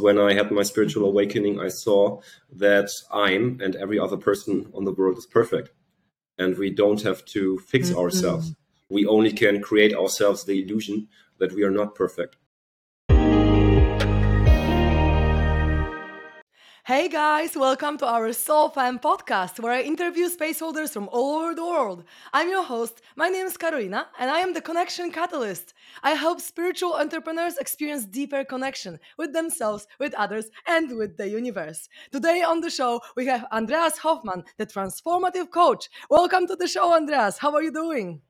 When I had my spiritual awakening, I saw that I'm and every other person on the world is perfect. And we don't have to fix mm-hmm. ourselves. We only can create ourselves the illusion that we are not perfect. Hey guys, welcome to our Soul Fam podcast where I interview space holders from all over the world. I'm your host, my name is Karolina, and I am the Connection Catalyst. I help spiritual entrepreneurs experience deeper connection with themselves, with others, and with the universe. Today on the show, we have Andreas Hofmann, the transformative coach. Welcome to the show, Andreas. How are you doing?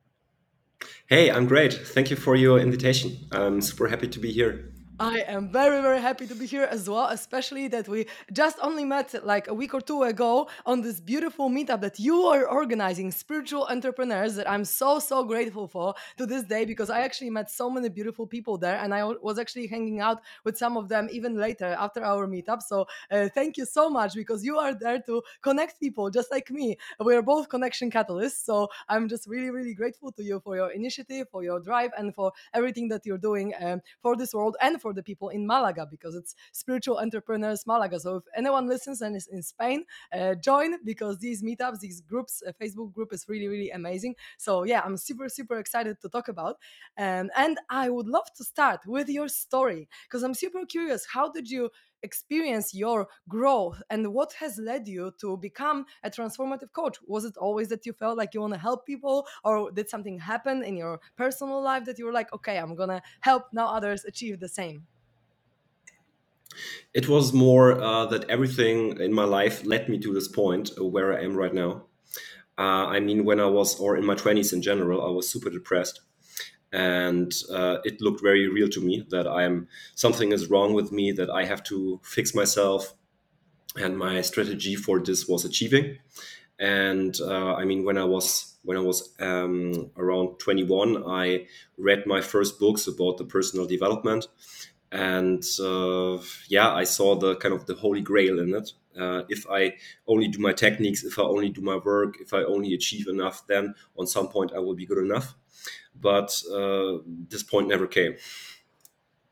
Hey, I'm great. Thank you for your invitation. I'm super happy to be here. I am very, very happy to be here as well, especially that we just only met like a week or two ago on this beautiful meetup that you are organizing, spiritual entrepreneurs, that I'm so, so grateful for to this day because I actually met so many beautiful people there and I was actually hanging out with some of them even later after our meetup. So uh, thank you so much because you are there to connect people just like me. We are both connection catalysts. So I'm just really, really grateful to you for your initiative, for your drive, and for everything that you're doing um, for this world and for the people in Malaga because it's Spiritual Entrepreneurs Malaga. So if anyone listens and is in Spain, uh, join because these meetups, these groups, uh, Facebook group is really, really amazing. So yeah, I'm super, super excited to talk about. Um, and I would love to start with your story because I'm super curious. How did you experience your growth and what has led you to become a transformative coach? Was it always that you felt like you want to help people or did something happen in your personal life that you were like okay i'm gonna help now others achieve the same it was more uh, that everything in my life led me to this point where i am right now. Uh, i mean when i was or in my 20s in general i was super depressed and uh, it looked very real to me that I'm something is wrong with me that I have to fix myself, and my strategy for this was achieving. And uh, I mean, when I was when I was um, around 21, I read my first books about the personal development, and uh, yeah, I saw the kind of the holy grail in it. Uh, if I only do my techniques, if I only do my work, if I only achieve enough, then on some point I will be good enough but uh, this point never came.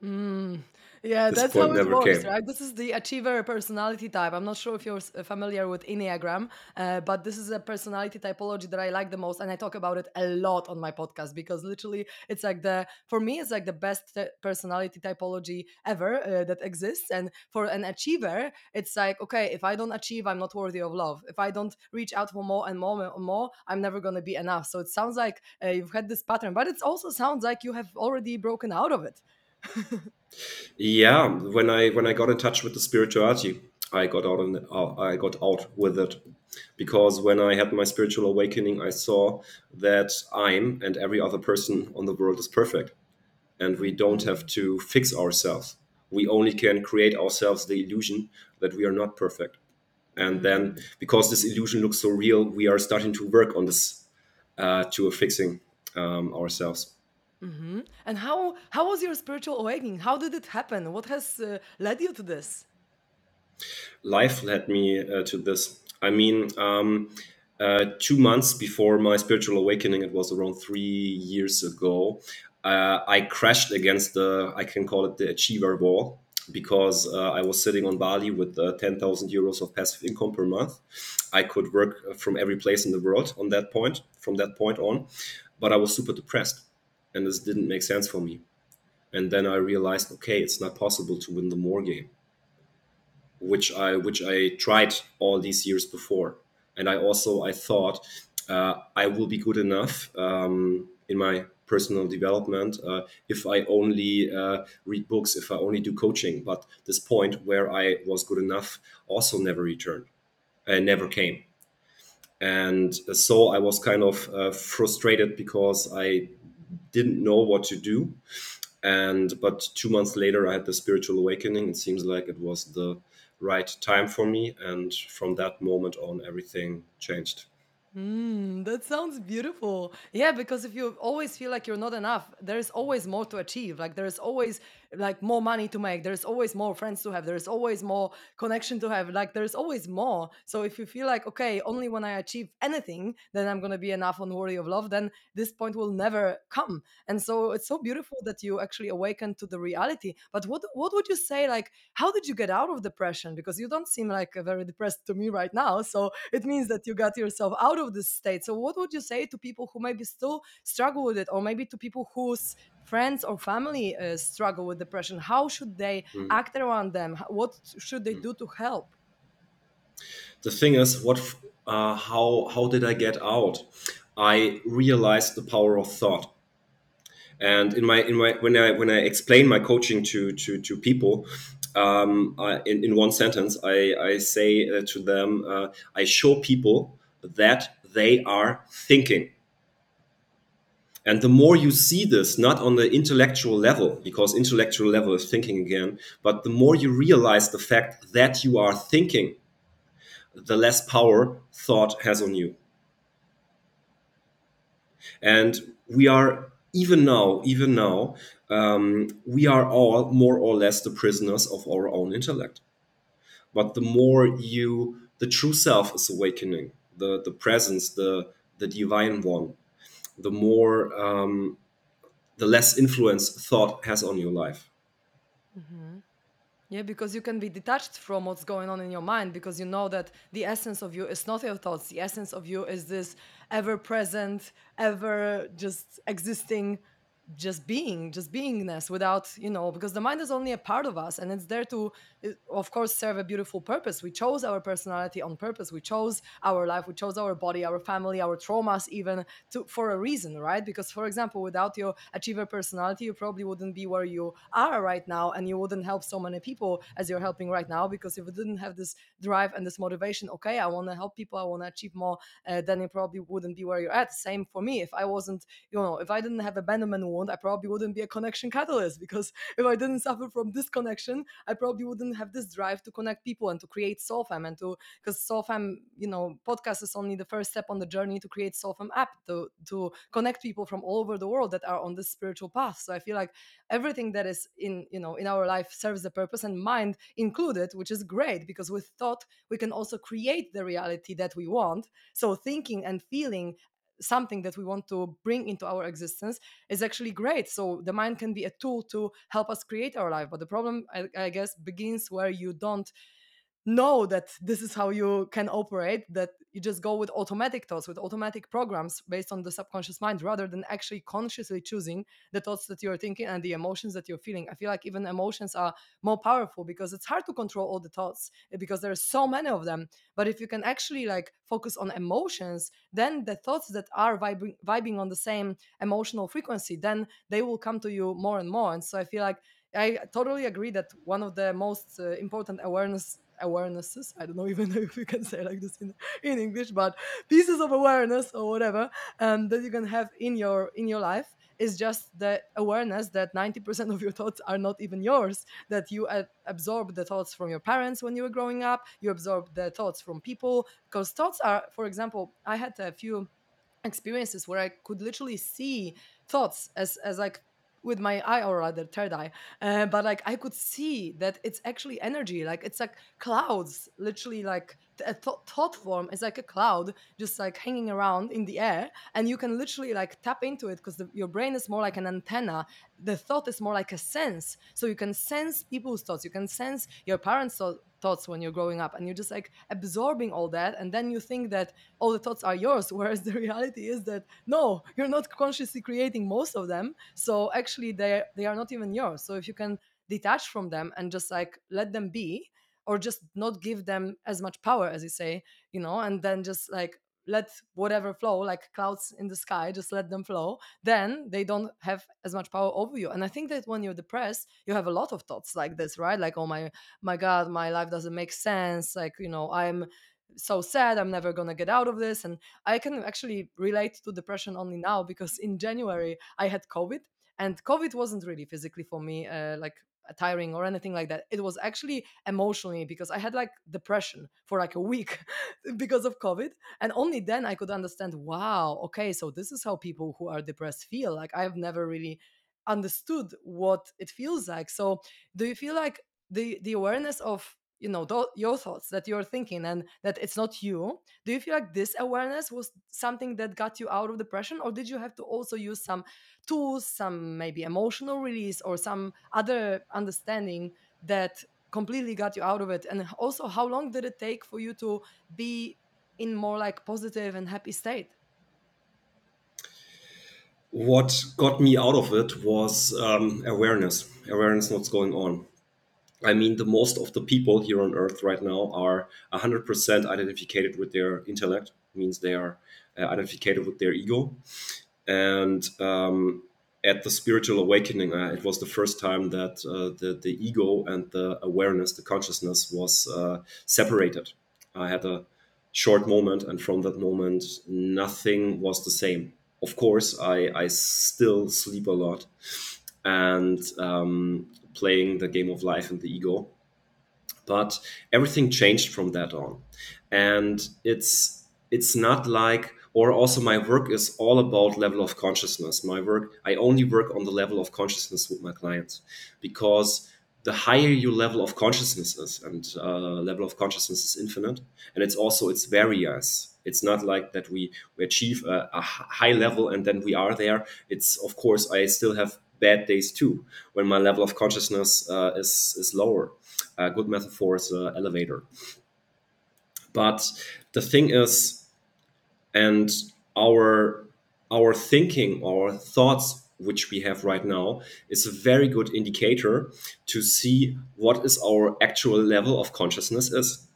Mm. Yeah, this that's how it works, came. right? This is the achiever personality type. I'm not sure if you're familiar with Enneagram, uh, but this is a personality typology that I like the most, and I talk about it a lot on my podcast because literally, it's like the for me, it's like the best personality typology ever uh, that exists. And for an achiever, it's like okay, if I don't achieve, I'm not worthy of love. If I don't reach out for more and more and more, I'm never gonna be enough. So it sounds like uh, you've had this pattern, but it also sounds like you have already broken out of it. Yeah, when I when I got in touch with the spirituality, I got out in, uh, I got out with it because when I had my spiritual awakening, I saw that I'm and every other person on the world is perfect, and we don't have to fix ourselves. We only can create ourselves the illusion that we are not perfect, and then because this illusion looks so real, we are starting to work on this uh, to fixing um, ourselves. Mm-hmm. And how how was your spiritual awakening? How did it happen? What has uh, led you to this? Life led me uh, to this. I mean, um, uh, two months before my spiritual awakening, it was around three years ago. Uh, I crashed against the I can call it the achiever wall because uh, I was sitting on Bali with uh, 10,000 euros of passive income per month. I could work from every place in the world on that point, from that point on, but I was super depressed and this didn't make sense for me. And then I realized, okay, it's not possible to win the more game, which I which I tried all these years before. And I also I thought uh, I will be good enough um, in my personal development uh, if I only uh, read books, if I only do coaching. But this point where I was good enough also never returned, uh, never came. And so I was kind of uh, frustrated because I didn't know what to do and but two months later i had the spiritual awakening it seems like it was the right time for me and from that moment on everything changed Mm, that sounds beautiful. Yeah, because if you always feel like you're not enough, there's always more to achieve. Like there's always like more money to make. There's always more friends to have. There's always more connection to have. Like there's always more. So if you feel like okay only when i achieve anything then i'm going to be enough and worthy of love then this point will never come. And so it's so beautiful that you actually awaken to the reality. But what what would you say like how did you get out of depression? Because you don't seem like very depressed to me right now so it means that you got yourself out of this state. So what would you say to people who maybe still struggle with it or maybe to people whose friends or family uh, struggle with depression how should they Mm. act around them what should they Mm. do to help The thing is, what, uh, how, how did I get out? I realized the power of thought. And in my, in my, when I, when I explain my coaching to, to, to people, um, I, in, in one sentence, I, I say uh, to them, uh, I show people that they are thinking. And the more you see this, not on the intellectual level, because intellectual level is thinking again, but the more you realize the fact that you are thinking, the less power thought has on you. And we are, even now, even now, um, we are all more or less the prisoners of our own intellect. But the more you, the true self is awakening, the, the presence, the, the divine one, the more, um, the less influence thought has on your life. Mhm. Yeah, because you can be detached from what's going on in your mind because you know that the essence of you is not your thoughts. The essence of you is this ever present, ever just existing, just being, just beingness without, you know, because the mind is only a part of us and it's there to, of course, serve a beautiful purpose. We chose our personality on purpose. We chose our life. We chose our body, our family, our traumas, even to, for a reason, right? Because, for example, without your achiever personality, you probably wouldn't be where you are right now and you wouldn't help so many people as you're helping right now because if you didn't have this drive and this motivation okay i want to help people i want to achieve more uh, then you probably wouldn't be where you're at same for me if i wasn't you know if i didn't have abandonment i probably wouldn't be a connection catalyst because if i didn't suffer from disconnection i probably wouldn't have this drive to connect people and to create soulfam and to because soulfam you know podcast is only the first step on the journey to create soulfam app to to connect people from all over the world that are on this spiritual path. So i feel like everything that is in you know in our life serves a purpose and mind included which is great because with thought we can also create the reality that we want. So thinking and feeling something that we want to bring into our existence is actually great. So the mind can be a tool to help us create our life. But the problem i, I guess begins where you don't know that this is how you can operate that you just go with automatic thoughts with automatic programs based on the subconscious mind rather than actually consciously choosing the thoughts that you're thinking and the emotions that you're feeling. I feel like even emotions are more powerful because it's hard to control all the thoughts because there are so many of them. But if you can actually like focus on emotions then the thoughts that are vibing, vibing on the same emotional frequency then they will come to you more and more. And so i feel like I totally agree that one of the most uh, important awareness awarenesses i don't know even if we can say like this in, in english but pieces of awareness or whatever um, that you can have in your in your life is just the awareness that 90% of your thoughts are not even yours that you absorb the thoughts from your parents when you were growing up you absorb the thoughts from people because thoughts are for example i had a few experiences where i could literally see thoughts as as like with my eye or rather third eye uh, but like i could see that it's actually energy like it's like clouds literally like a th- thought form is like a cloud just like hanging around in the air and you can literally like tap into it because your brain is more like an antenna. The thought is more like a sense. So you can sense people's thoughts. You can sense your parents thought thoughts when you're growing up and you're just like absorbing all that and then you think that all the thoughts are yours whereas the reality is that no you're not consciously creating most of them so actually they they are not even yours. So if you can detach from them and just like let them be or just not give them as much power as you say you know and then just like let whatever flow like clouds in the sky just let them flow then they don't have as much power over you. And i think that when you're depressed you have a lot of thoughts like this right? Like oh my my god my life doesn't make sense. Like you know i'm so sad. I'm never gonna get out of this. And i can actually relate to depression only now because in january i had covid and covid wasn't really physically for me uh, like tiring or anything like that it was actually emotionally because i had like depression for like a week because of covid and only then i could understand wow okay so this is how people who are depressed feel like i've never really understood what it feels like. So do you feel like the the awareness of you know th- your thoughts that you're thinking and that it's not you. Do you feel like this awareness was something that got you out of depression or did you have to also use some tools some maybe emotional release or some other understanding that completely got you out of it? And also how long did it take for you to be in more like positive and happy state? What got me out of it was um, awareness, awareness what's going on. I mean, the most of the people here on Earth right now are 100% identified with their intellect, means they are uh, identified with their ego. And um, at the spiritual awakening, uh, it was the first time that uh, the, the ego and the awareness, the consciousness was uh, separated. I had a short moment, and from that moment, nothing was the same. Of course, I, I still sleep a lot and um, playing the game of life and the ego. But everything changed from that on, and it's it's not like or also my work is all about level of consciousness. My work I only work on the level of consciousness with my clients because the higher your level of consciousness is, and uh, level of consciousness is infinite, and it's also it's various. It's not like that we we achieve a, a high level and then we are there. It's of course I still have bad days too when my level of consciousness uh, is is lower. A good metaphor is an elevator. But the thing is, and our our thinking, our thoughts, which we have right now, is a very good indicator to see what is our actual level of consciousness is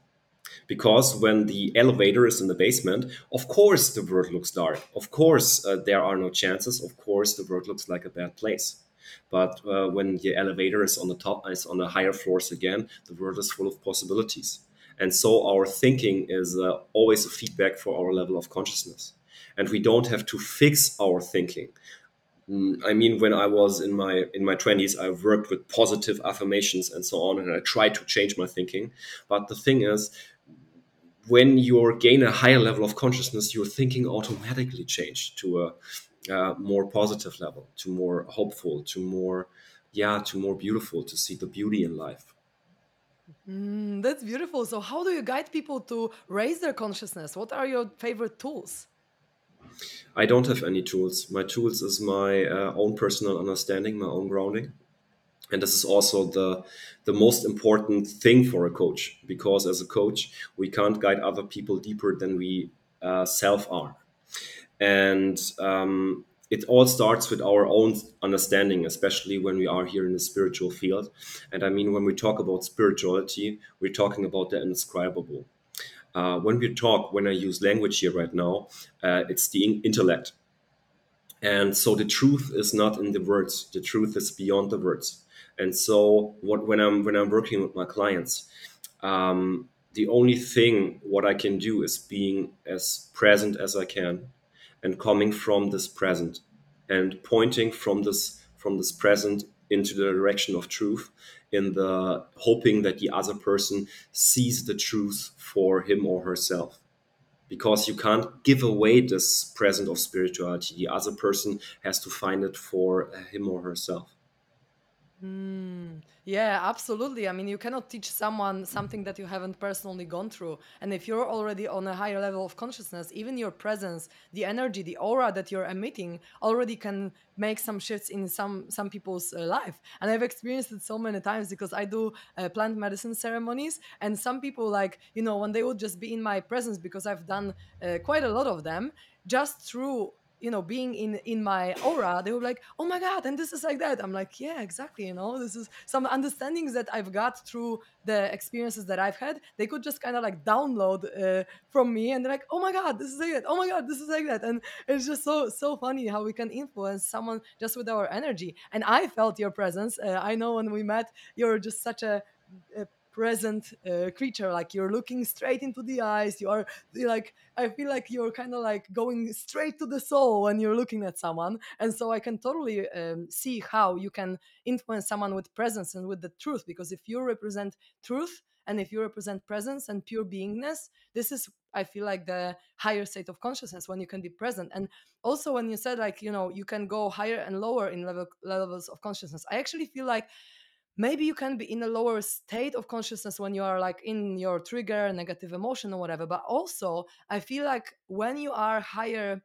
because when the elevator is in the basement of course the world looks dark. Of course uh, there are no chances. Of course the world looks like a bad place. But uh, when the elevator is on the top is on the higher floors again the world is full of possibilities. And so our thinking is uh, always a feedback for our level of consciousness. And we don't have to fix our thinking. Mm, I mean, when I was in my in my twenties, I worked with positive affirmations and so on, and I tried to change my thinking. But the thing is, when you gain a higher level of consciousness, your thinking automatically change to a uh, more positive level, to more hopeful, to more, yeah, to more beautiful, to see the beauty in life. Mm, that's beautiful. So, how do you guide people to raise their consciousness? What are your favorite tools? I don't have any tools. My tools is my uh, own personal understanding, my own grounding, and this is also the the most important thing for a coach because as a coach we can't guide other people deeper than we uh, self are, and um, it all starts with our own understanding, especially when we are here in the spiritual field. And I mean, when we talk about spirituality, we're talking about the indescribable uh, when we talk, when I use language here right now, uh, it's the intellect. And so the truth is not in the words. The truth is beyond the words. And so what when I'm when I'm working with my clients, um, the only thing what I can do is being as present as I can, and coming from this present, and pointing from this from this present into the direction of truth in the hoping that the other person sees the truth for him or herself. Because you can't give away this present of spirituality. The other person has to find it for him or herself Mm, yeah, absolutely. I mean, you cannot teach someone something that you haven't personally gone through. And if you're already on a higher level of consciousness, even your presence, the energy, the aura that you're emitting already can make some shifts in some some people's uh, life. And I've experienced it so many times because I do uh, plant medicine ceremonies, and some people like you know when they would just be in my presence because I've done uh, quite a lot of them just through you know being in in my aura they were like oh my god and this is like that. I'm like yeah exactly you know this is some understandings that i've got through the experiences that i've had they could just kind of like download uh, from me and they're like oh my god this is like that oh my god this is like that. And it's just so so funny how we can influence someone just with our energy and i felt your presence uh, i know when we met you're just such a, a present uh, creature like you're looking straight into the eyes you are like i feel like you're kind of like going straight to the soul when you're looking at someone. And so i can totally um, see how you can influence someone with presence and with the truth because if you represent truth and if you represent presence and pure beingness this is i feel like the higher state of consciousness when you can be present. And also when you said like you know you can go higher and lower in level levels of consciousness i actually feel like maybe you can be in a lower state of consciousness when you are like in your trigger negative emotion or whatever but also i feel like when you are higher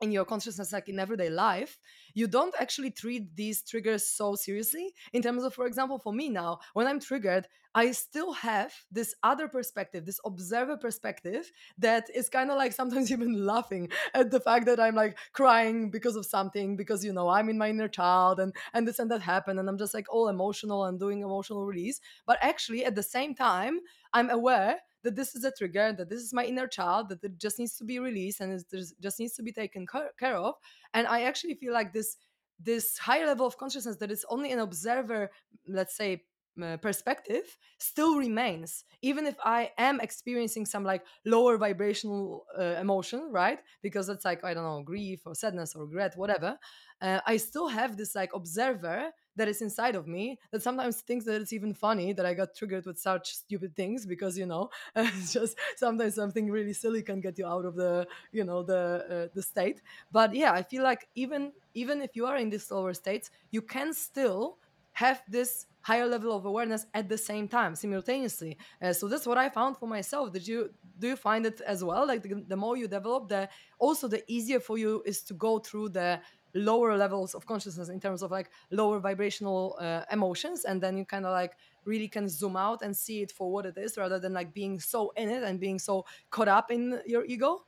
in your consciousness like in everyday life you don't actually treat these triggers so seriously. In terms of for example for me now when i'm triggered i still have this other perspective this observer perspective that is kind of like sometimes even laughing at the fact that i'm like crying because of something because you know i'm in my inner child and and this and that happened and i'm just like all emotional and doing emotional release. But actually at the same time i'm aware that this is a trigger, that this is my inner child, that it just needs to be released and it just needs to be taken care of. And I actually feel like this this higher level of consciousness that is only an observer, let's say, uh, perspective still remains even if i am experiencing some like lower vibrational uh, emotion right because it's like i don't know grief or sadness or regret whatever uh, i still have this like observer that is inside of me that sometimes thinks that it's even funny that I got triggered with such stupid things because you know it's just sometimes something really silly can get you out of the you know the uh, the state. But yeah, I feel like even even if you are in these lower states, you can still have this higher level of awareness at the same time simultaneously. Uh, so that's what i found for myself. Did you do you find it as well? Like the, the more you develop the also the easier for you is to go through the lower levels of consciousness in terms of like lower vibrational uh, emotions and then you kind of like really can zoom out and see it for what it is rather than like being so in it and being so caught up in your ego?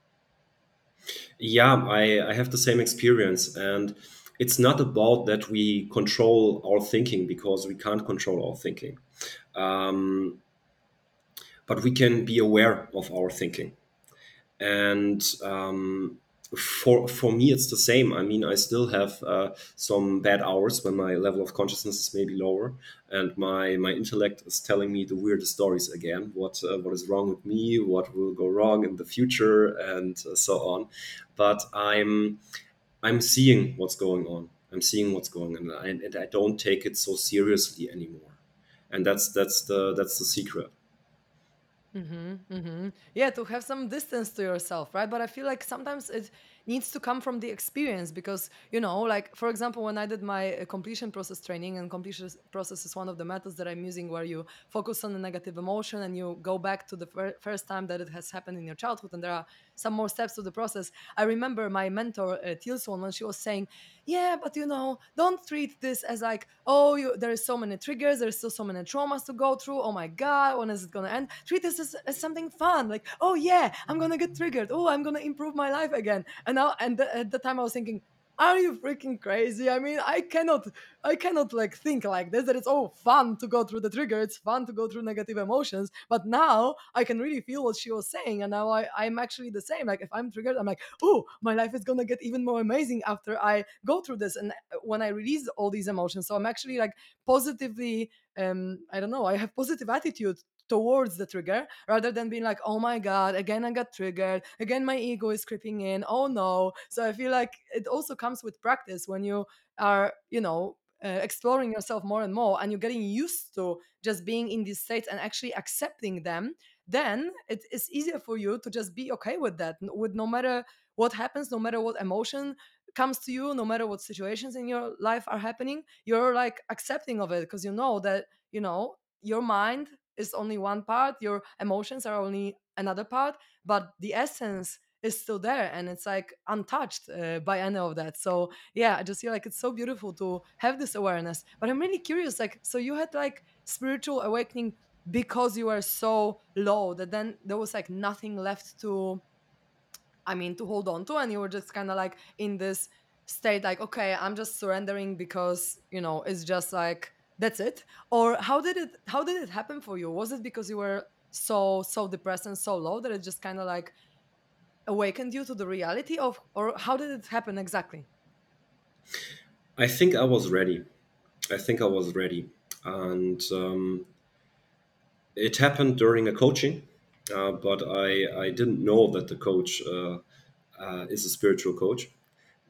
Yeah i i have the same experience and it's not about that we control our thinking because we can't control our thinking. Um, but we can be aware of our thinking. And um, for for me it's the same. I mean i still have uh, some bad hours when my level of consciousness is maybe lower and my my intellect is telling me the weirdest stories again. What uh, what is wrong with me? What will go wrong in the future? And uh, so on. But i'm i'm seeing what's going on. I'm seeing what's going on. And, and i don't take it so seriously anymore. And that's that's the that's the secret Mm-hmm, mm-hmm. Yeah, to have some distance to yourself, right? But I feel like sometimes it needs to come from the experience because, you know, like for example, when I did my uh, completion process training, and completion process is one of the methods that I'm using where you focus on the negative emotion and you go back to the fir- first time that it has happened in your childhood, and there are some more steps to the process. I remember my mentor, uh, Tilson, when she was saying, Yeah, but you know, don't treat this as like, oh, you, there is so many triggers, there's still so many traumas to go through. Oh my God, when is it to end? Treat this as, as something fun. Like, oh yeah, I'm to get triggered. Oh, I'm to improve my life again. And now, and th- at the time I was thinking, are you freaking crazy? I mean i cannot i cannot like think like this that it's oh fun to go through the trigger it's fun to go through negative emotions but now i can really feel what she was saying and now I, i'm actually the same like if i'm triggered i'm like oh my life is gonna get even more amazing after i go through this and uh, when i release all these emotions so i'm actually like positively um i don't know i have positive attitude towards the trigger rather than being like, oh my God, again I got triggered. Again, my ego is creeping in. Oh no. So I feel like it also comes with practice when you are, you know, uh, exploring yourself more and more and you're getting used to just being in these states and actually accepting them then it is easier for you to just be okay with that with no matter what happens no matter what emotion comes to you no matter what situations in your life are happening you're like accepting of it because you know that you know your mind is only one part your emotions are only another part but the essence is still there and it's like untouched uh, by any of that. So yeah i just feel like it's so beautiful to have this awareness but i'm really curious like so you had like spiritual awakening because you were so low that then there was like nothing left to i mean to hold on to and you were just kind of like in this state like okay i'm just surrendering because you know it's just like that's it? Or how did it how did it happen for you? Was it because you were so so depressed and so low that it just kind of like awakened you to the reality of or how did it happen exactly? I think i was ready. I think i was ready. And um, it happened during a coaching, uh, but I, I didn't know that the coach uh, uh, is a spiritual coach,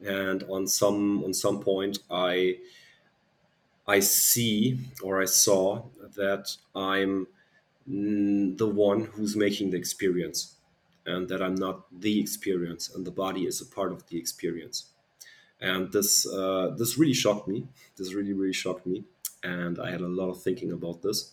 and on some on some point I I see or I saw that I'm the one who's making the experience, and that I'm not the experience, and the body is a part of the experience and this uh, this really shocked me. This really really shocked me, and I had a lot of thinking about this.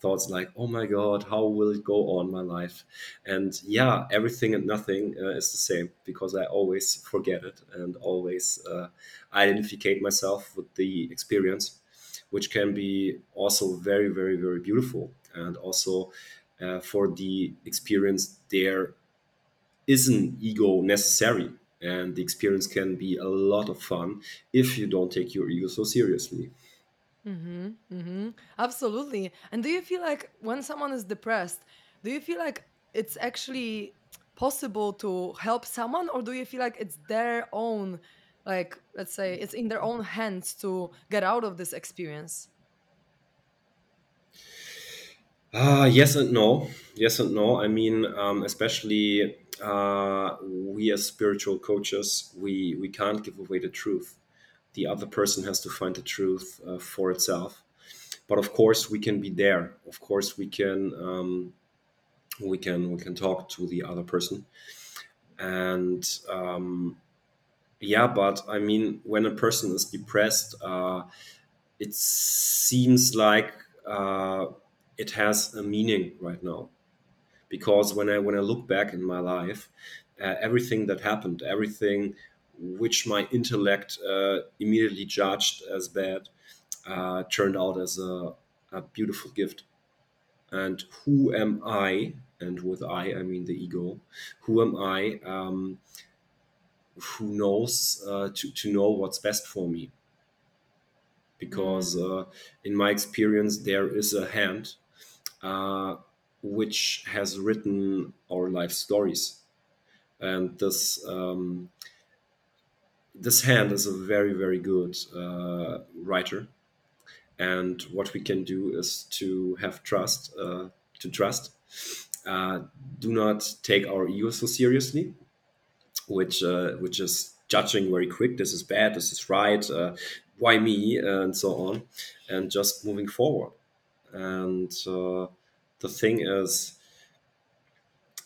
Thoughts like, "Oh my God, how will it go on my life?" And yeah, everything and nothing uh, is the same because I always forget it and always uh, identificate myself with the experience, which can be also very very very beautiful. And also uh, for the experience, there is an ego necessary and the experience can be a lot of fun if you don't take your ego so seriously Mm-hmm, mm-hmm. Absolutely. And do you feel like when someone is depressed, do you feel like it's actually possible to help someone, or do you feel like it's their own, like, let's say, it's in their own hands to get out of this experience? uh, yes and no. Yes and no. I mean um, especially uh, we as spiritual coaches we we can't give away the truth. The other person has to find the truth uh, for itself. But of course we can be there. Of course we can um, we can we can talk to the other person. And um, yeah but i mean when a person is depressed uh, it seems like uh, it has a meaning right now. Because when i when i look back in my life uh, everything that happened everything which my intellect uh, immediately judged as bad uh, turned out as a, a beautiful gift. And who am i and with i i mean the ego who am i um, who knows uh, to, to know what's best for me. Because uh, in my experience there is a hand uh, which has written our life stories. And this um, this hand is a very very good uh, writer. And what we can do is to have trust uh, to trust. Uh, do not take our ego so seriously which uh, which is judging very quick. This is bad. This is right. Uh, why me? And so on, and just moving forward. And uh, the thing is,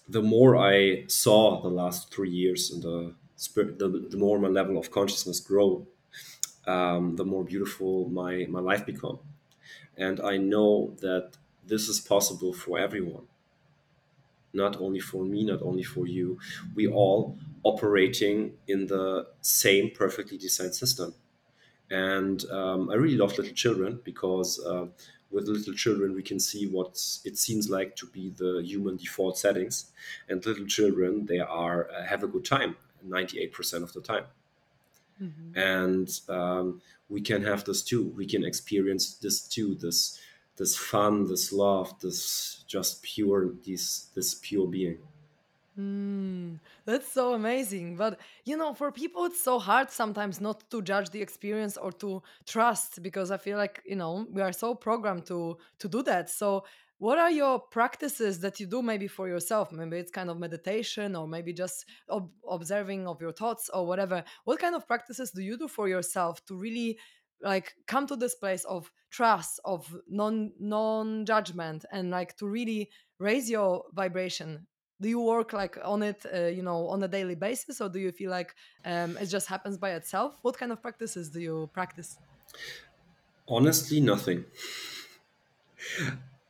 the more I saw the last three years, and the the, the more my level of consciousness grow, um, the more beautiful my my life become. And I know that this is possible for everyone not only for me, not only for you. We all operating in the same perfectly designed system. And um, I really love little children because uh, with little children we can see what it seems like to be the human default settings. And little children they are uh, have a good time 98% of the time mhm. and um, we can have this too we can experience this too this this fun this love this just pure this this pure being Mm, that's so amazing. But you know, for people, it's so hard sometimes not to judge the experience or to trust because I feel like you know we are so programmed to to do that. So, what are your practices that you do maybe for yourself? Maybe it's kind of meditation or maybe just ob- observing of your thoughts or whatever. What kind of practices do you do for yourself to really like come to this place of trust, of non non judgment, and like to really raise your vibration do you work like on it uh, you know on a daily basis or do you feel like um, it just happens by itself? What kind of practices do you practice? Honestly nothing.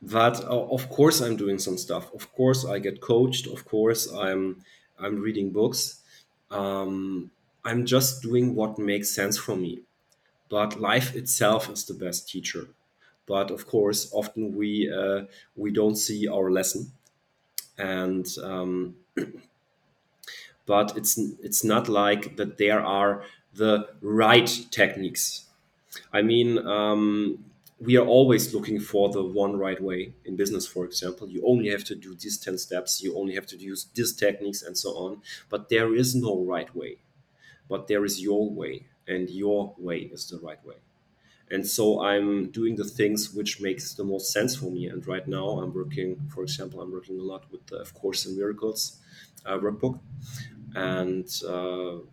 But uh, of course i'm doing some stuff. Of course i get coached. Of course i'm i'm reading books. Um, i'm just doing what makes sense for me. But life itself is the best teacher. But of course often we uh, we don't see our lesson and um, but it's it's not like that there are the right techniques. I mean um, we are always looking for the one right way in business for example. You only have to do these 10 steps. You only have to use these techniques and so on. But there is no right way. But there is your way. And your way is the right way and so i'm doing the things which makes the most sense for me. And right now i'm working for example i'm working a lot with the A Course in Miracles uh, workbook. And uh,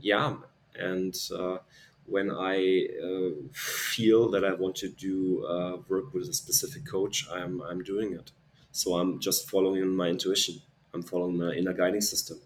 yeah and uh, when i uh, feel that i want to do uh, work with a specific coach i'm i'm doing it. So i'm just following my intuition. I'm following my inner guiding system.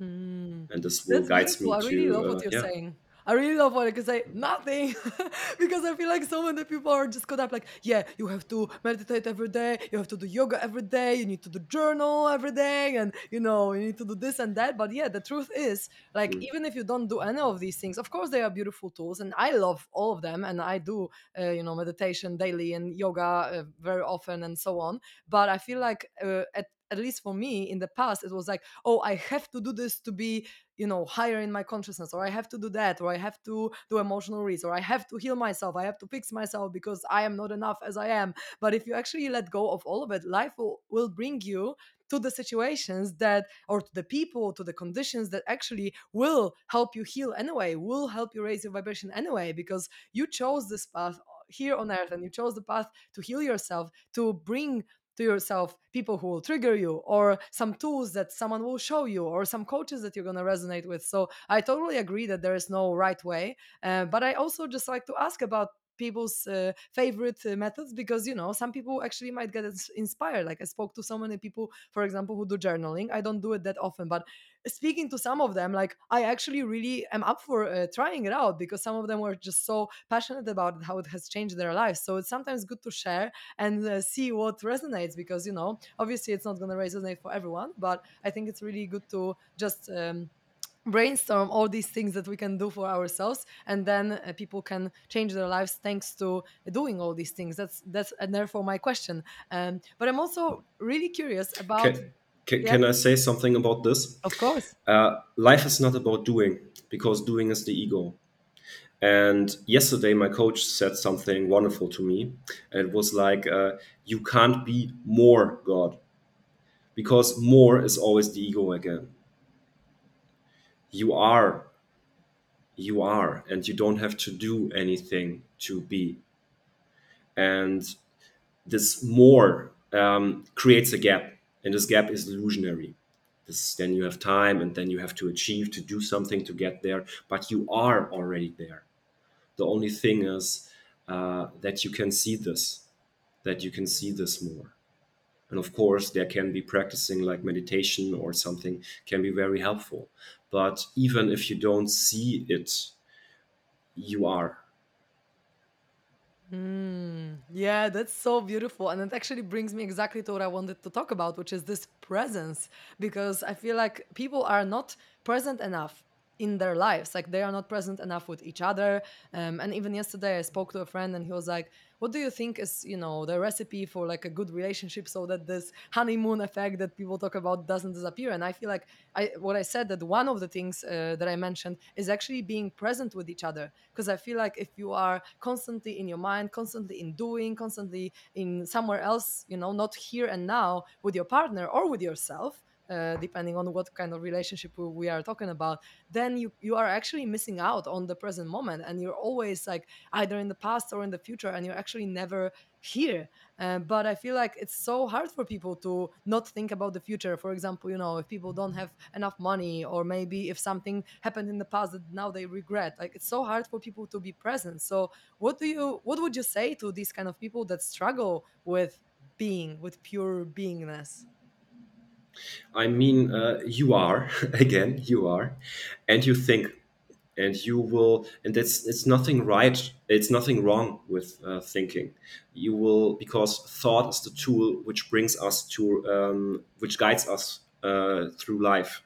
Mm. and this will guides me I really love to what uh, you're yeah. saying. I really love what I can say. Nothing, because I feel like so many people are just caught up. Like, yeah, you have to meditate every day. You have to do yoga every day. You need to do journal every day, and you know you need to do this and that. But yeah, the truth is, like, Mm. even if you don't do any of these things, of course they are beautiful tools, and I love all of them, and I do, uh, you know, meditation daily and yoga uh, very often and so on. But I feel like uh, at at least for me in the past, it was like, oh, I have to do this to be you know higher in my consciousness or i have to do that or i have to do emotional release or i have to heal myself i have to fix myself because i am not enough as i am. But if you actually let go of all of it life will, will bring you to the situations that or to the people to the conditions that actually will help you heal anyway will help you raise your vibration anyway because you chose this path uh, here on earth and you chose the path to heal yourself to bring to yourself people who will trigger you or some tools that someone will show you or some coaches that you're going to resonate with. So i totally agree that there is no right way uh, but i also just like to ask about people's uh, favorite uh, methods because you know some people actually might get inspired. Like i spoke to so many people for example who do journaling. I don't do it that often but speaking to some of them like i actually really am up for uh, trying it out because some of them were just so passionate about how it has changed their lives. So it's sometimes good to share and uh, see what resonates because you know obviously it's not going to resonate for everyone but i think it's really good to just um, brainstorm all these things that we can do for ourselves and then uh, people can change their lives thanks to doing all these things. That's that's and therefore my question. Um, but i'm also really curious about can, can, yeah? Can i say something about this? Of course. Uh, life is not about doing because doing is the ego. And yesterday, my coach said something wonderful to me. It was like, uh, you can't be more God because more is always the ego again. You are, you are, and you don't have to do anything to be. And this more um, creates a gap, and this gap is illusionary. This, then you have time, and then you have to achieve to do something to get there, but you are already there. The only thing is uh, that you can see this, that you can see this more. And of course, there can be practicing like meditation or something can be very helpful. But even if you don't see it, you are. Mm, yeah, that's so beautiful. And it actually brings me exactly to what I wanted to talk about, which is this presence. Because I feel like people are not present enough in their lives. Like they are not present enough with each other. Um, and even yesterday, I spoke to a friend and he was like, What do you think is, you know, the recipe for like a good relationship so that this honeymoon effect that people talk about doesn't disappear? And I feel like I, what I said that one of the things uh, that I mentioned is actually being present with each other. Because I feel like if you are constantly in your mind, constantly in doing, constantly in somewhere else, you know, not here and now with your partner or with yourself, uh, depending on what kind of relationship we are talking about, then you you are actually missing out on the present moment, and you're always like either in the past or in the future, and you're actually never here. Uh, but I feel like it's so hard for people to not think about the future. For example, you know, if people don't have enough money, or maybe if something happened in the past that now they regret, like it's so hard for people to be present. So, what do you, what would you say to these kind of people that struggle with being, with pure beingness? I mean, uh, you are, again, you are, and you think, and you will, and that's, it's nothing right, it's nothing wrong with uh, thinking. You will, because thought is the tool which brings us to, um, which guides us uh, through life.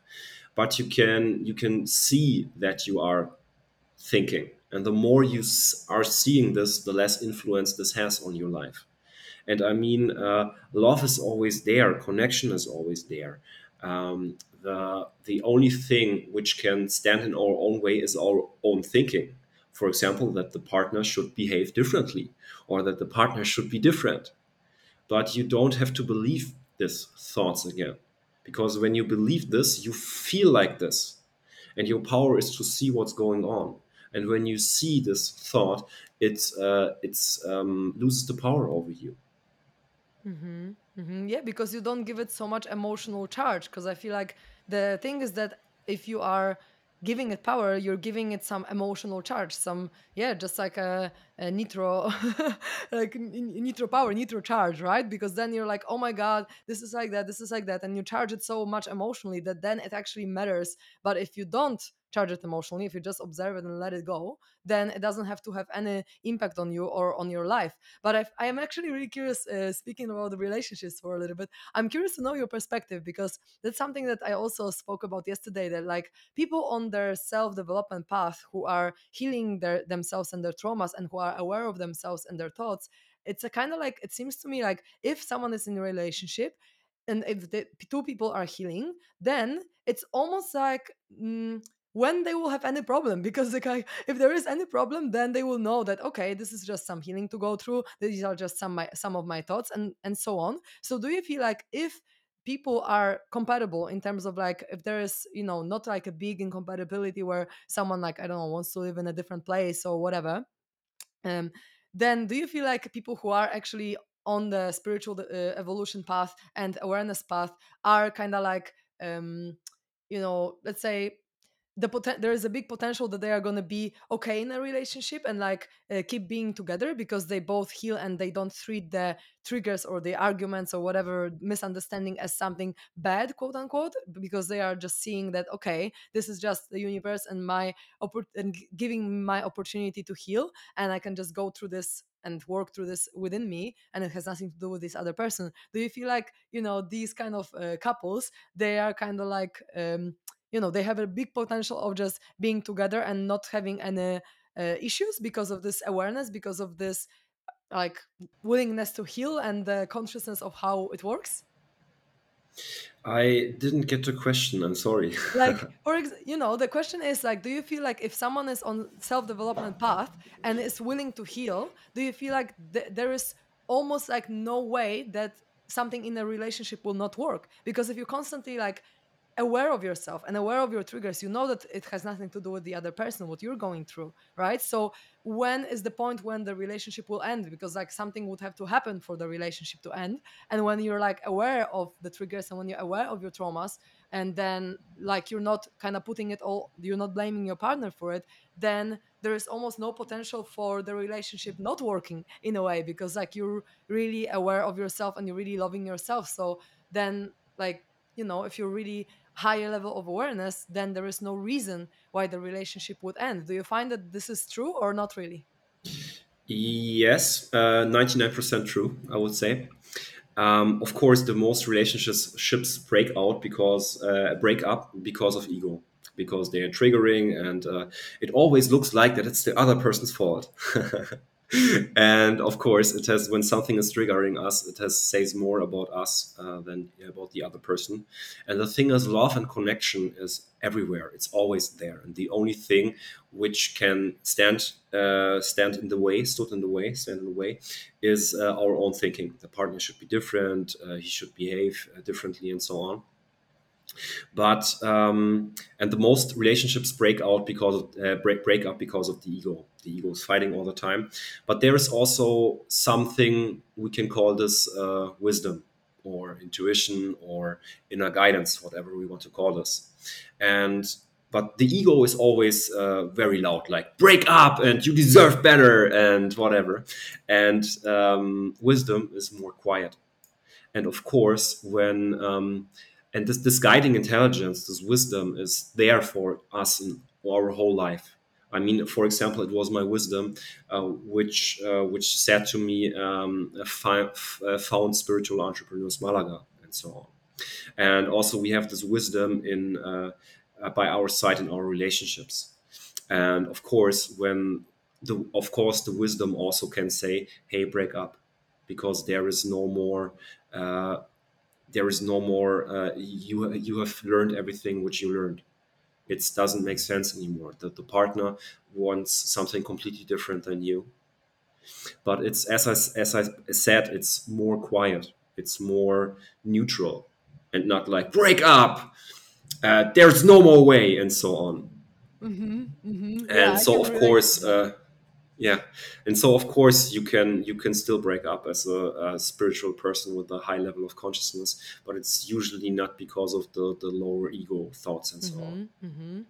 But you can, you can see that you are thinking. And the more you s- are seeing this, the less influence this has on your life. And I mean, uh, love is always there, connection is always there. Um, the the only thing which can stand in our own way is our own thinking. For example, that the partner should behave differently, or that the partner should be different. But you don't have to believe these thoughts again, because when you believe this, you feel like this, and your power is to see what's going on. and when you see this thought it's uh, it's um, loses the power over you Mm-hmm. Mm-hmm. Yeah, because you don't give it so much emotional charge. Because I feel like the thing is that if you are giving it power, you're giving it some emotional charge. Some yeah, just like a, a nitro, like nitro power, nitro charge, right? Because then you're like, oh my god, this is like that, this is like that, and you charge it so much emotionally that then it actually matters. But if you don't charge it emotionally, if you just observe it and let it go, then it doesn't have to have any impact on you or on your life. But I've, I am actually really curious, uh, speaking about the relationships for a little bit, I'm curious to know your perspective because that's something that I also spoke about yesterday that like people on their self development path who are healing their themselves and their traumas and who are aware of themselves and their thoughts, it's a kind of like, it seems to me like if someone is in a relationship, and if the two people are healing, then it's almost like mm, when they will have any problem because the guy if there is any problem then they will know that okay this is just some healing to go through these are just some my some of my thoughts and and so on. So do you feel like if people are compatible in terms of like if there is you know not like a big incompatibility where someone like i don't know wants to live in a different place or whatever um then do you feel like people who are actually on the spiritual uh, evolution path and awareness path are kind of like um you know let's say the poten- there is a big potential that they are going to be okay in a relationship and like uh, keep being together because they both heal and they don't treat the triggers or the arguments or whatever misunderstanding as something bad quote unquote because they are just seeing that okay this is just the universe and my oppor- and giving my opportunity to heal and i can just go through this and work through this within me and it has nothing to do with this other person. Do you feel like you know these kind of uh, couples they are kind of like um, you know they have a big potential of just being together and not having any uh, issues because of this awareness because of this like willingness to heal and the consciousness of how it works I didn't get the question. I'm sorry. like for ex- you know the question is like do you feel like if someone is on self-development path and is willing to heal do you feel like th- there is almost like no way that something in a relationship will not work because if you constantly like aware of yourself and aware of your triggers you know that it has nothing to do with the other person what you're going through right? So when is the point when the relationship will end? Because like something would have to happen for the relationship to end. And when you're like aware of the triggers and when you're aware of your traumas and then like you're not kind of putting it all you're not blaming your partner for it then there is almost no potential for the relationship not working in a way because like you're really aware of yourself and you're really loving yourself. So then like you know if you're really higher level of awareness, then there is no reason why the relationship would end. Do you find that this is true or not really? Yes, uh, 99% true, I would say. Um, of course, the most relationships break out because uh, break up because of ego, because they are triggering, and uh, it always looks like that it's the other person's fault. and of course, it has when something is triggering us, it has says more about us uh, than about the other person. And the thing is, love and connection is everywhere. It's always there, and the only thing which can stand uh, stand in the way, stood in the way, stand in the way, is uh, our own thinking. The partner should be different. Uh, he should behave uh, differently, and so on but um, and the most relationships break out because of, uh, break break up because of the ego the ego is fighting all the time. But there is also something we can call this uh, wisdom or intuition or inner guidance whatever we want to call this. And but the ego is always uh, very loud like break up and you deserve better and whatever. And um, wisdom is more quiet. And of course when um, and this, this guiding intelligence this wisdom is there for us in our whole life I mean, for example, it was my wisdom, uh, which uh, which said to me, um, found spiritual entrepreneurs Malaga, and so on. And also, we have this wisdom in uh, by our side in our relationships. And of course, when the of course the wisdom also can say, "Hey, break up," because there is no more uh, there is no more uh, you you have learned everything which you learned it doesn't make sense anymore. That the partner wants something completely different than you. But it's as I, as I said it's more quiet. It's more neutral and not like break up! Uh, there's no more way and so on. Mm-hmm. Mm-hmm. And I so of to course uh, yeah and so of course you can you can still break up as a, a spiritual person with a high level of consciousness but it's usually not because of the the lower ego thoughts and so on Mm-hmm.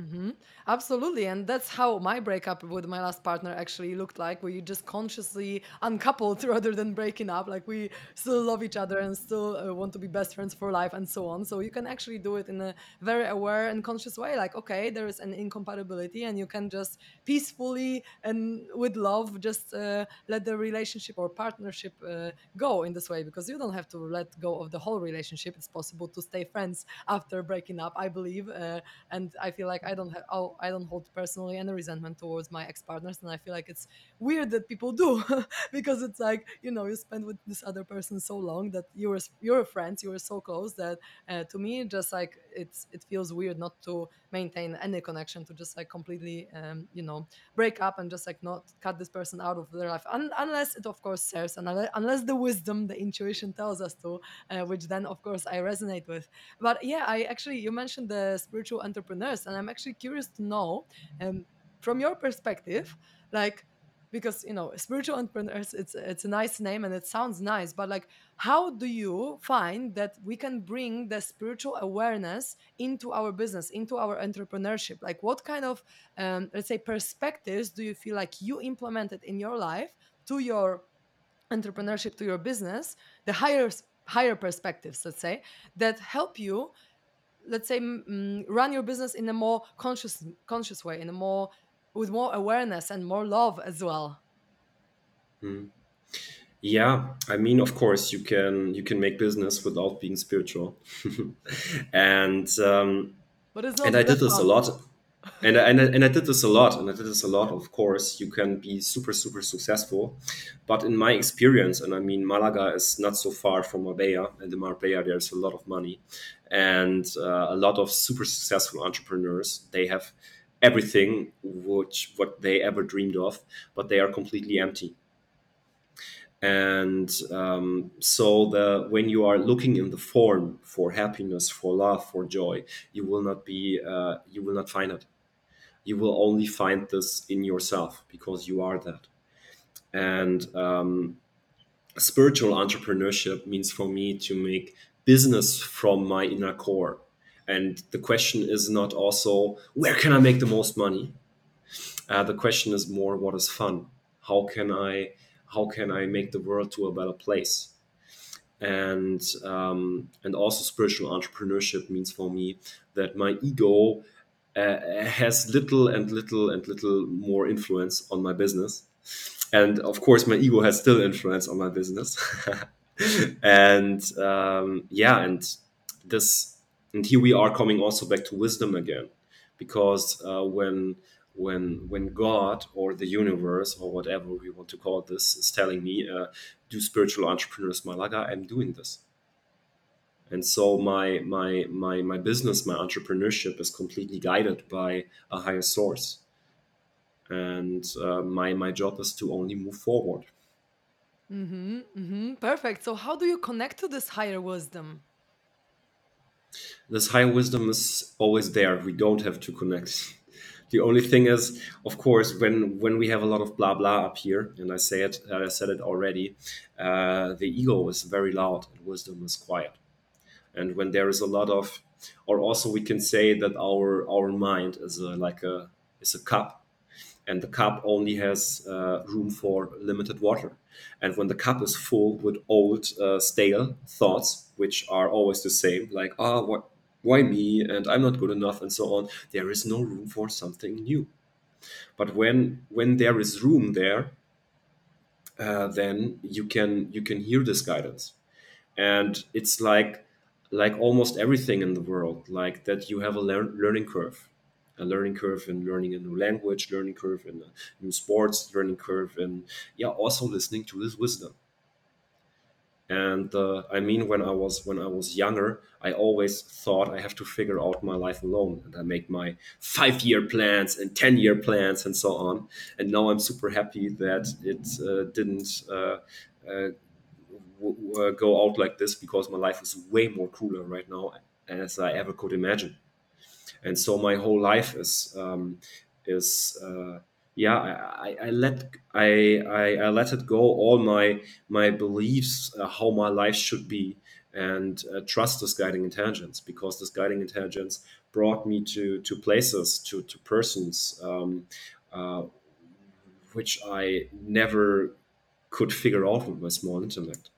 Mm-hmm. hmm Absolutely. And that's how my breakup with my last partner actually looked like. We just consciously uncoupled rather than breaking up. Like we still love each other and still uh, want to be best friends for life and so on. So you can actually do it in a very aware and conscious way. Like, okay, there is an incompatibility and you can just peacefully and with love just uh, let the relationship or partnership uh, go in this way because you don't have to let go of the whole relationship. It's possible to stay friends after breaking up, I believe. Uh, and I feel like I don't have oh I don't hold personally any resentment towards my ex partners, and I feel like it's weird that people do because it's like you know you spend with this other person so long that you were you're friends, you were so close that uh, to me just like it's it feels weird not to maintain any connection to just like completely um, you know break up and just like not cut this person out of their life. Un- unless it of course serves and unless, unless the wisdom the intuition tells us to uh, which then of course i resonate with. But yeah i actually you mentioned the spiritual entrepreneurs and i'm actually curious to know um, from your perspective like because you know spiritual entrepreneurs it's it's a nice name and it sounds nice but like how do you find that we can bring the spiritual awareness into our business into our entrepreneurship? Like what kind of um, let's say perspectives do you feel like you implemented in your life to your entrepreneurship to your business the higher higher perspectives let's say that help you let's say mm, run your business in a more conscious conscious way in a more with more awareness and more love as well. Hmm. yeah i mean of course you can you can make business without being spiritual. And um, but it's and i did this a lot and and and I did this a lot, and I did this a lot. Of course, you can be super super successful, but in my experience, and I mean Malaga is not so far from Marbella, and in Marbella there's a lot of money, and uh, a lot of super successful entrepreneurs. They have everything which what they ever dreamed of, but they are completely empty. And um, so the when you are looking in the form for happiness, for love, for joy, you will not be uh, you will not find it you will only find this in yourself because you are that. And um, spiritual entrepreneurship means for me to make business from my inner core. And the question is not also where can I make the most money. Uh, the question is more what is fun. How can I how can I make the world to a better place? and um, and also spiritual entrepreneurship means for me that my ego uh, has little and little and little more influence on my business. And of course my ego has still influence on my business. And um, yeah and this and here we are coming also back to wisdom again. Because uh, when when when god or the universe or whatever we want to call this is telling me uh, do spiritual entrepreneurs malaga? I'm doing this and so my my my my business my entrepreneurship is completely guided by a higher source. And uh, my my job is to only move forward. Mm-hmm, mm-hmm. perfect. So how do you connect to this higher wisdom? This higher wisdom is always there. We don't have to connect. The only thing is of course when when we have a lot of blah blah up here and i say it i said it already uh, the ego is very loud and wisdom is quiet and when there is a lot of or also we can say that our our mind is a, like a is a cup. And the cup only has uh, room for limited water. And when the cup is full with old uh, stale thoughts which are always the same like ah oh, what why me? And i'm not good enough and so on there is no room for something new. But when when there is room there uh, then you can you can hear this guidance. And it's like like almost everything in the world like that you have a lear- learning curve a learning curve in learning a new language learning curve in new sports learning curve and yeah also listening to this wisdom. And uh, i mean when i was when i was younger i always thought i have to figure out my life alone and i make my five year plans and 10 year plans and so on. And now i'm super happy that it uh, didn't uh, uh, w- uh, go out like this because my life is way more cooler right now as I ever could imagine. And so my whole life is um, is uh, yeah I, I, I let I, I, I let it go all my my beliefs uh, how my life should be and uh, trust this guiding intelligence because this guiding intelligence brought me to to places to to persons um, uh, which I never could figure out with my small intellect.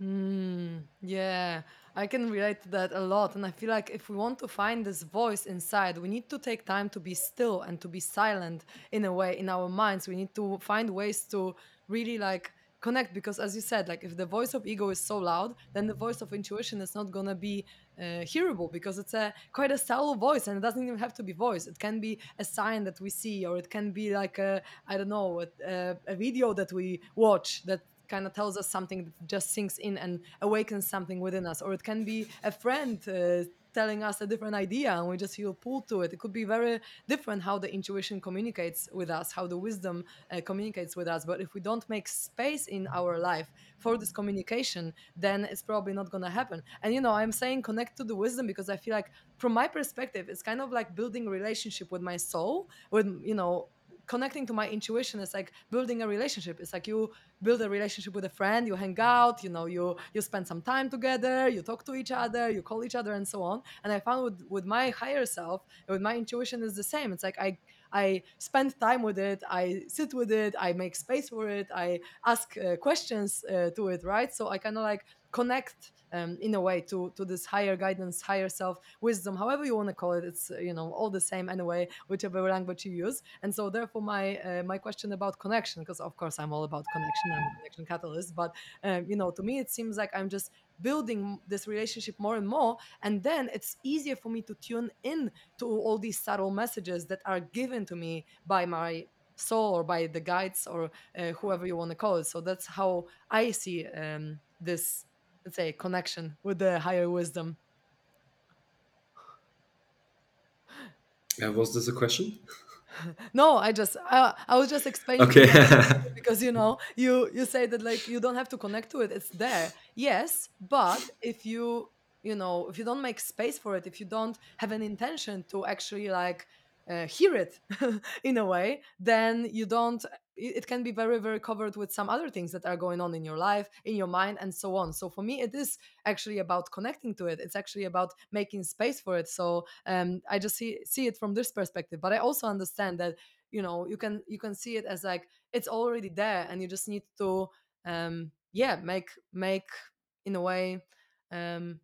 Mm, yeah, I can relate to that a lot. And I feel like if we want to find this voice inside, we need to take time to be still and to be silent in a way in our minds. We need to find ways to really like connect because as you said like if the voice of ego is so loud then the voice of intuition is not to be uh, hearable because it's a quite a subtle voice and it doesn't even have to be voice it can be a sign that we see or it can be like a i don't know a, a video that we watch that kind of tells us something that just sinks in and awakens something within us. Or it can be a friend uh, telling us a different idea and we just feel pulled to it. It could be very different how the intuition communicates with us how the wisdom uh, communicates with us. But if we don't make space in our life for this communication then it's probably not going to happen. And you know i'm saying connect to the wisdom because i feel like from my perspective it's kind of like building relationship with my soul with you know connecting to my intuition is like building a relationship it's like you build a relationship with a friend you hang out you know you you spend some time together you talk to each other you call each other and so on and i found with with my higher self with my intuition is the same it's like i I spend time with it. I sit with it. I make space for it. I ask uh, questions uh, to it, right? So I kind of like connect um, in a way to to this higher guidance, higher self, wisdom, however you want to call it. It's uh, you know all the same anyway, whichever language you use. And so therefore, my uh, my question about connection, because of course I'm all about connection. I'm a connection catalyst, but um, you know to me it seems like I'm just building this relationship more and more and then it's easier for me to tune in to all these subtle messages that are given to me by my soul or by the guides or uh, whoever you want to call it so that's how i see um, this let's say connection with the higher wisdom. Uh, was this a question? No i just I, I was just explaining okay. because you know you you say that like you don't have to connect to it it's there. Yes but if you you know if you don't make space for it if you don't have an intention to actually like uh, hear it in a way then you don't it can be very very covered with some other things that are going on in your life in your mind and so on. So for me it is actually about connecting to it. It's actually about making space for it. So um, i just see see it from this perspective. But i also understand that you know you can you can see it as like it's already there and you just need to um yeah make make in a way um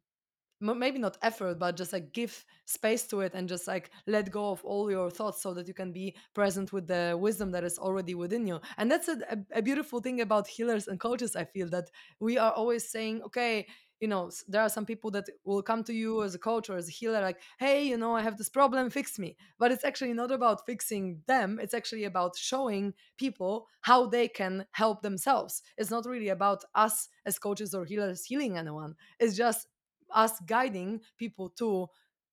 maybe not effort but just like give space to it and just like let go of all your thoughts so that you can be present with the wisdom that is already within you. And that's a, a, beautiful thing about healers and coaches i feel that we are always saying okay you know there are some people that will come to you as a coach or as a healer like hey you know i have this problem fix me but it's actually not about fixing them it's actually about showing people how they can help themselves. It's not really about us as coaches or healers healing anyone. It's just us guiding people to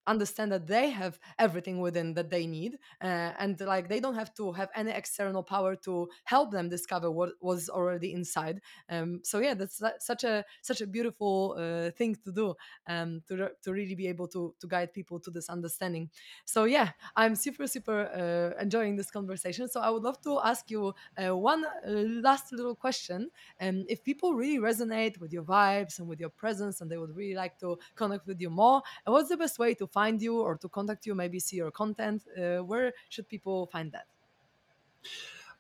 understand that they have everything within that they need uh, and like they don't have to have any external power to help them discover what was already inside um, so yeah that's such a such a beautiful uh, thing to do um, to, to really be able to to guide people to this understanding. So yeah i'm super super uh, enjoying this conversation. So i would love to ask you uh, one uh, last little question and um, if people really resonate with your vibes and with your presence and they would really like to connect with you more what's the best way to find you or to contact you, maybe see your content, uh, where should people find that?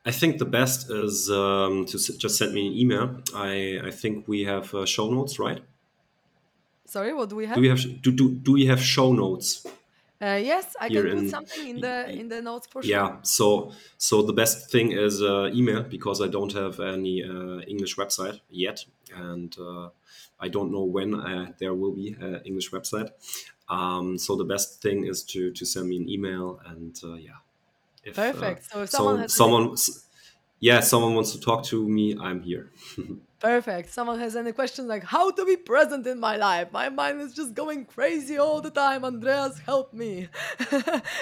I think the best is um, to just send me an email. I, I think we have uh, show notes, right? Sorry, what do we have? Do we have do do, do we have show notes? Uh, yes, I can put in, something in the in the notes for sure. Yeah, so so the best thing is uh, email because I don't have any uh, English website yet, and uh, I don't know when uh, there will be an English website. Um, so the best thing is to to send me an email and uh, yeah. If, uh, Perfect. so if someone so someone yeah, someone wants to talk to me, I'm here. Perfect. Someone has any questions like how to be present in my life? My mind is just going crazy all the time. Andreas, help me.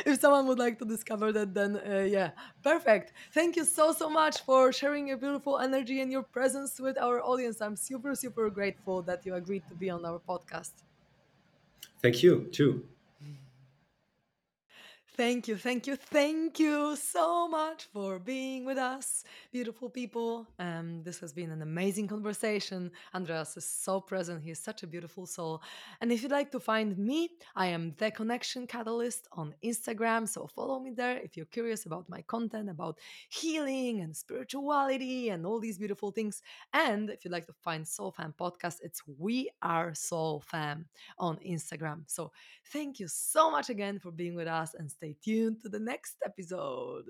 if someone would like to discover that, then uh, yeah, perfect. Thank you so, so much for sharing your beautiful energy and your presence with our audience. I'm super, super grateful that you agreed to be on our podcast. Thank you, too. Thank you, thank you, thank you so much for being with us, beautiful people. Um, this has been an amazing conversation. Andreas is so present. He is such a beautiful soul. And if you'd like to find me, I am the Connection Catalyst on Instagram. So follow me there if you're curious about my content, about healing and spirituality and all these beautiful things. And if you'd like to find Soul Fam podcast, it's We Are Soul Fam on Instagram. So thank you so much again for being with us and stay tuned to the next episode.